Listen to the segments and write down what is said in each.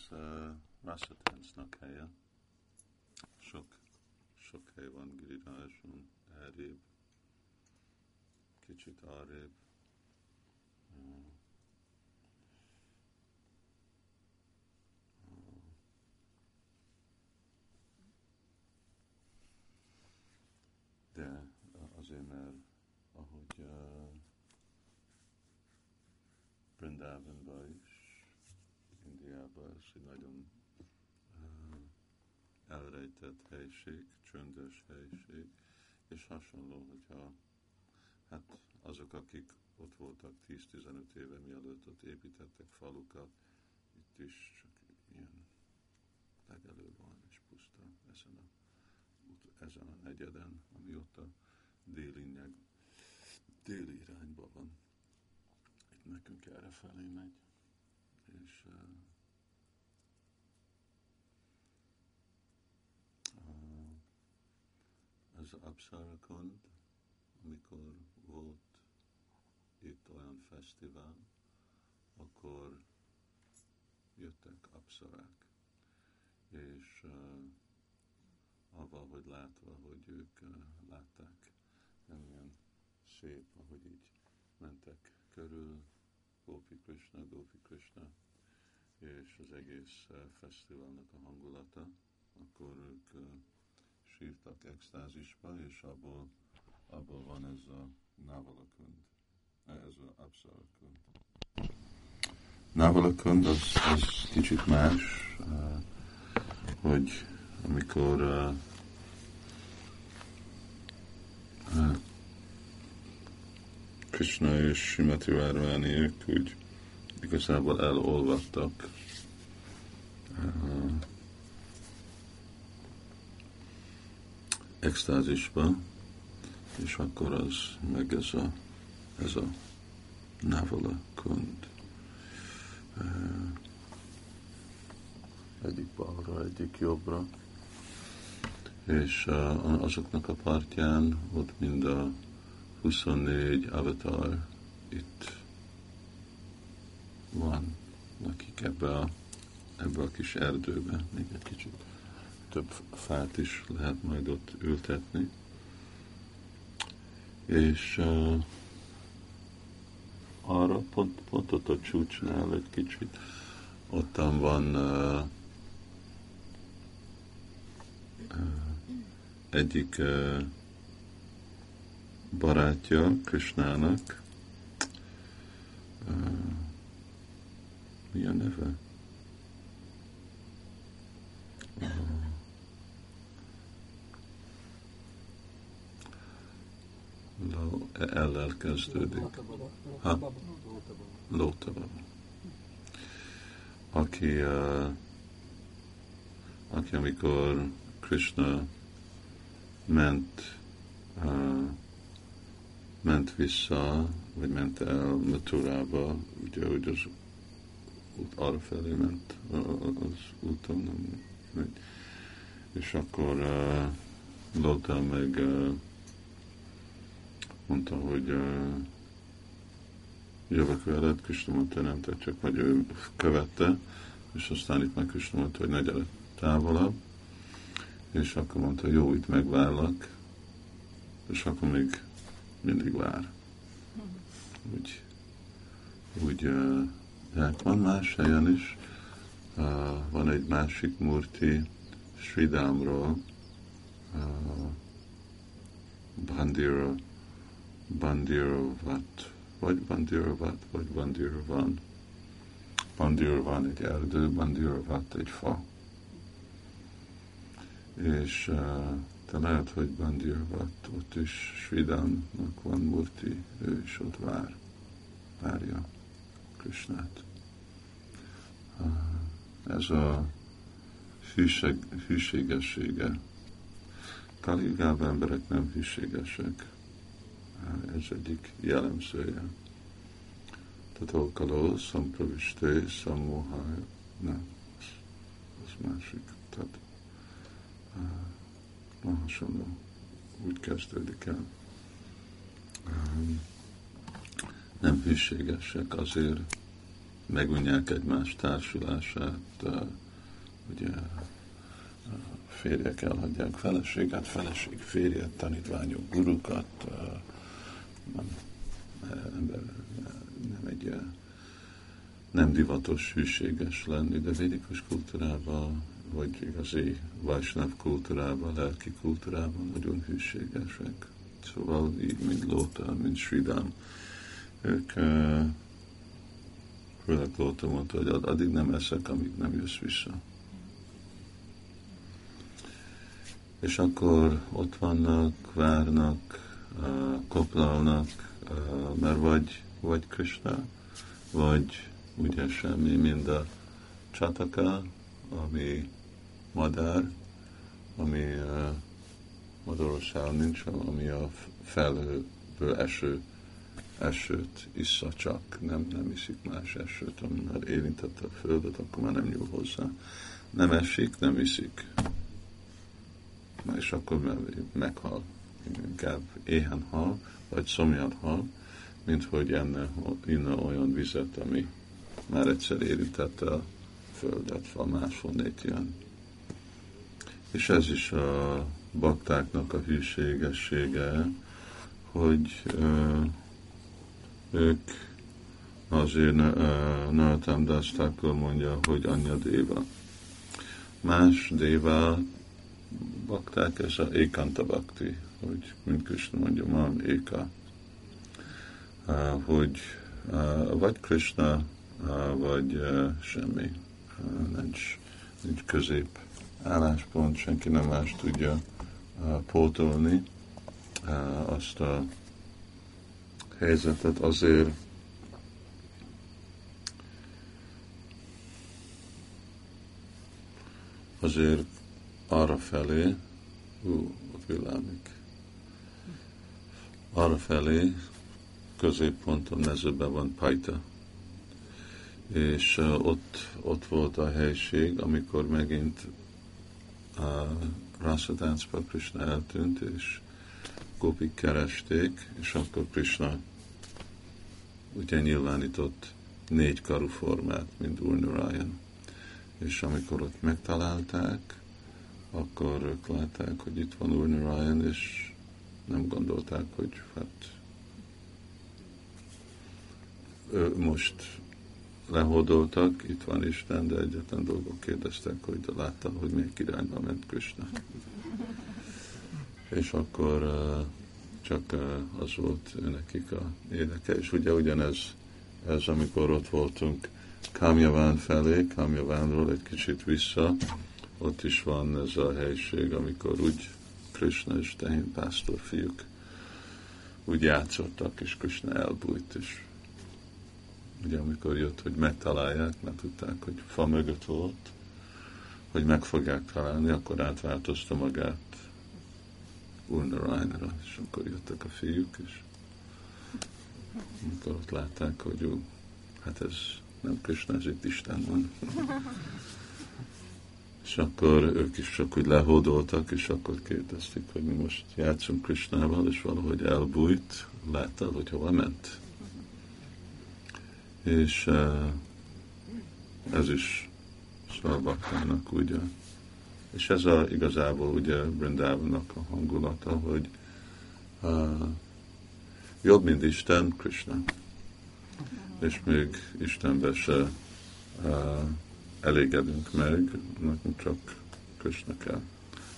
ez uh, Rasatansnak helye. Sok, sok hely van Girirajson, elrébb, kicsit arrébb. De azért, mert ahogy uh, Brindavanban is, Ez egy nagyon uh, elrejtett helység, csöndes helység, és hasonló, hogyha hát azok, akik ott voltak 10-15 éve mielőtt ott építettek falukat, itt is csak ilyen legelő van és puszta ezen a, ezen a negyeden, ami ott a déli, nyeg, déli irányba van. Itt nekünk erre felé megy. És uh, uh, az Absarakond, amikor volt itt olyan fesztivál, akkor jöttek abszarák, és uh, avval, hogy látva, hogy ők uh, látták, nem ilyen szép, ahogy így mentek körül, Gopi Krishna, Gopi Krishna, és az egész uh, fesztiválnak a hangulata, akkor ők uh, sírtak extázisba, és abból, abból van ez a Navalakund, ez a Absarakund. Navalakund az, az kicsit más, uh, hogy amikor uh, uh, Krishna és Simati Várváni ők úgy igazából elolvadtak extázisba, és akkor az meg ez a, ez a Navala kund. Egyik balra, egyik jobbra. És azoknak a partján ott mind a 24 avatar itt van, akik ebbe a, ebbe a kis erdőbe, még egy kicsit több fát is lehet majd ott ültetni. És uh, arra pont, pont ott a csúcsnál egy kicsit ottan van uh, uh, egyik uh, barátja Krisnának, uh, mi a neve? Uh, ellel kezdődik. Ha? Lótaba. Aki, aki amikor Krishna ment, ment vissza, vagy ment el Maturába, ugye, hogy az út arra felé ment az úton, és akkor uh, Lóta meg uh, mondta, hogy uh, jövök veled, nem, tehát csak majd ő követte, és aztán itt meg Krishna mondta, hogy ne gyere távolabb, és akkor mondta, jó, itt megvárlak, és akkor még mindig vár. Úgy, úgy uh, de van más helyen is, uh, van egy másik murti, Sridámról, uh, Bandira, Bandirovat, vagy Bandirovat, vagy Bandirvan. Bandirvan egy erdő, Bandirvat egy fa. És uh, te lehet, hogy Bandirvat ott is Svidámnak van Murti, ő is ott vár, várja Krisnát. Uh, ez a hűség, hűségessége. Kaligában emberek nem hűségesek ez egyik jellemzője. Tatolkaló, szampravistő, sammohája, nem, az, az másik. Tehát uh, hasonló, úgy kezdődik el. Um, nem hűségesek, azért megunják egymás társulását, ugye férjek elhagyják feleséget, feleség férjet, tanítványok, gurukat, nem, nem egy nem divatos hűséges lenni, de védikus kultúrában, vagy igazi Vajsnav kultúrában, lelki kultúrában nagyon hűségesek. Szóval így, mint Lóta, mint Sridám, ők főleg Lóta mondta, hogy addig nem eszek, amíg nem jössz vissza. És akkor ott vannak, várnak, koplalnak, mert vagy, vagy Krishna, vagy ugye semmi, mind a csataka, ami madár, ami uh, nincs, ami a felhőből eső, esőt issza csak, nem, nem iszik más esőt, ami érintette a földet, akkor már nem nyúl hozzá. Nem esik, nem iszik. És akkor meghal. Inkább éhen hal, vagy szomjat hal, mint hogy enne, inna olyan vizet, ami már egyszer érintette a földet, fa máshonnét jön. És ez is a baktáknak a hűségessége, hogy ők azért Naratam Das Thakur mondja, hogy anyja déva. Más déva bakták, ez a ékanta bakti, hogy mint Krishna mondja, ma éka, hogy vagy Krishna, vagy semmi, nincs, nincs közép álláspont, senki nem más tudja pótolni. Azt a helyzetet azért, azért arra felé, ú, ott villámik, arra felé középponton mezőben van Pajta, és ott, ott volt a helység, amikor megint uh, Rasadáncba Krishna eltűnt, és Gopik keresték, és akkor Krishna ugye nyilvánított négy karu formát, mint Urnurayan. És amikor ott megtalálták, akkor ők látták, hogy itt van Urnurayan, és nem gondolták, hogy hát most lehódoltak, itt van Isten, de egyetlen dolgok kérdeztek, hogy de láttam, hogy még irányba ment Krishna. És akkor csak az volt nekik a érdeke, és ugye ugyanez, ez amikor ott voltunk Kamjaván felé, Kamjavánról egy kicsit vissza, ott is van ez a helység, amikor úgy Krishna és tehén pásztor fiúk úgy játszottak, és Krishna elbújt, és ugye amikor jött, hogy megtalálják, mert tudták, hogy fa mögött volt, hogy meg fogják találni, akkor átváltozta magát Urnarányra, és akkor jöttek a fiúk, és amikor ott látták, hogy jó, hát ez nem Krishna, ez itt Isten van. És akkor ők is csak úgy lehódoltak, és akkor kérdezték, hogy mi most játszunk Krishnával, és valahogy elbújt, láttad, hogy hova ment és uh, ez is Szalbaktának ugye. És ez a, igazából ugye Brindávanak a hangulata, hogy uh, jobb, mint Isten, Krishna. És még Istenbe se uh, elégedünk meg, nekünk csak Krishna kell.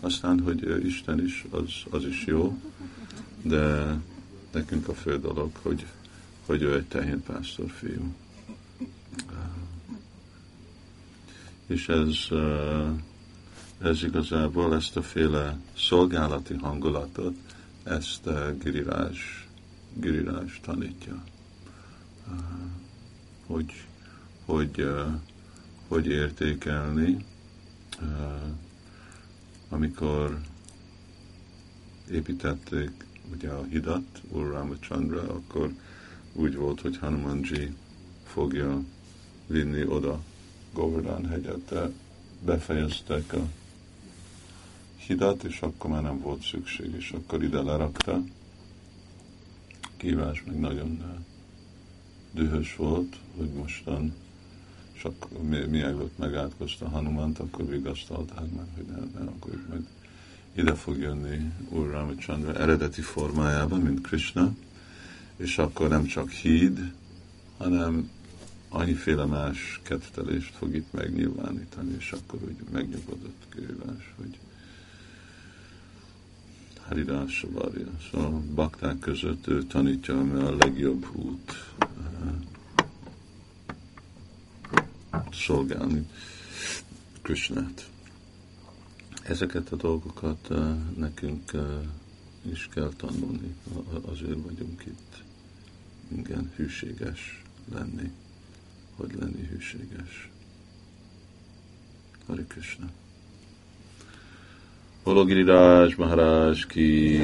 Aztán, hogy Isten is, az, az is jó, de nekünk a fő dolog, hogy hogy ő egy tehénpásztor fiú. És ez, ez igazából ezt a féle szolgálati hangulatot, ezt Girirás, Girirás tanítja. Hogy, hogy, hogy értékelni, amikor építették ugye a hidat, Ur Ramachandra, akkor úgy volt, hogy Hanumanji fogja vinni oda Govardhan hegyet, de befejeztek a hidat, és akkor már nem volt szükség, és akkor ide lerakta. Kívás meg nagyon dühös volt, hogy mostan csak mi, mielőtt megátkozta Hanumant, akkor vigasztalták meg, hogy ne, ne aggódj meg. Ide fog jönni Úr Ramachandra eredeti formájában, mint Krishna, és akkor nem csak híd, hanem annyiféle más kettelést fog itt megnyilvánítani, és akkor úgy megnyugodott kővás, hogy Haridás Savarja. Szóval a bakták között ő tanítja, ami a legjobb út szolgálni Krishnát. Ezeket a dolgokat nekünk is kell tanulni, azért vagyunk itt. Igen, hűséges lenni, hogy lenni hűséges. Hari Krishna. Bolo Giriraj Maharaj ki.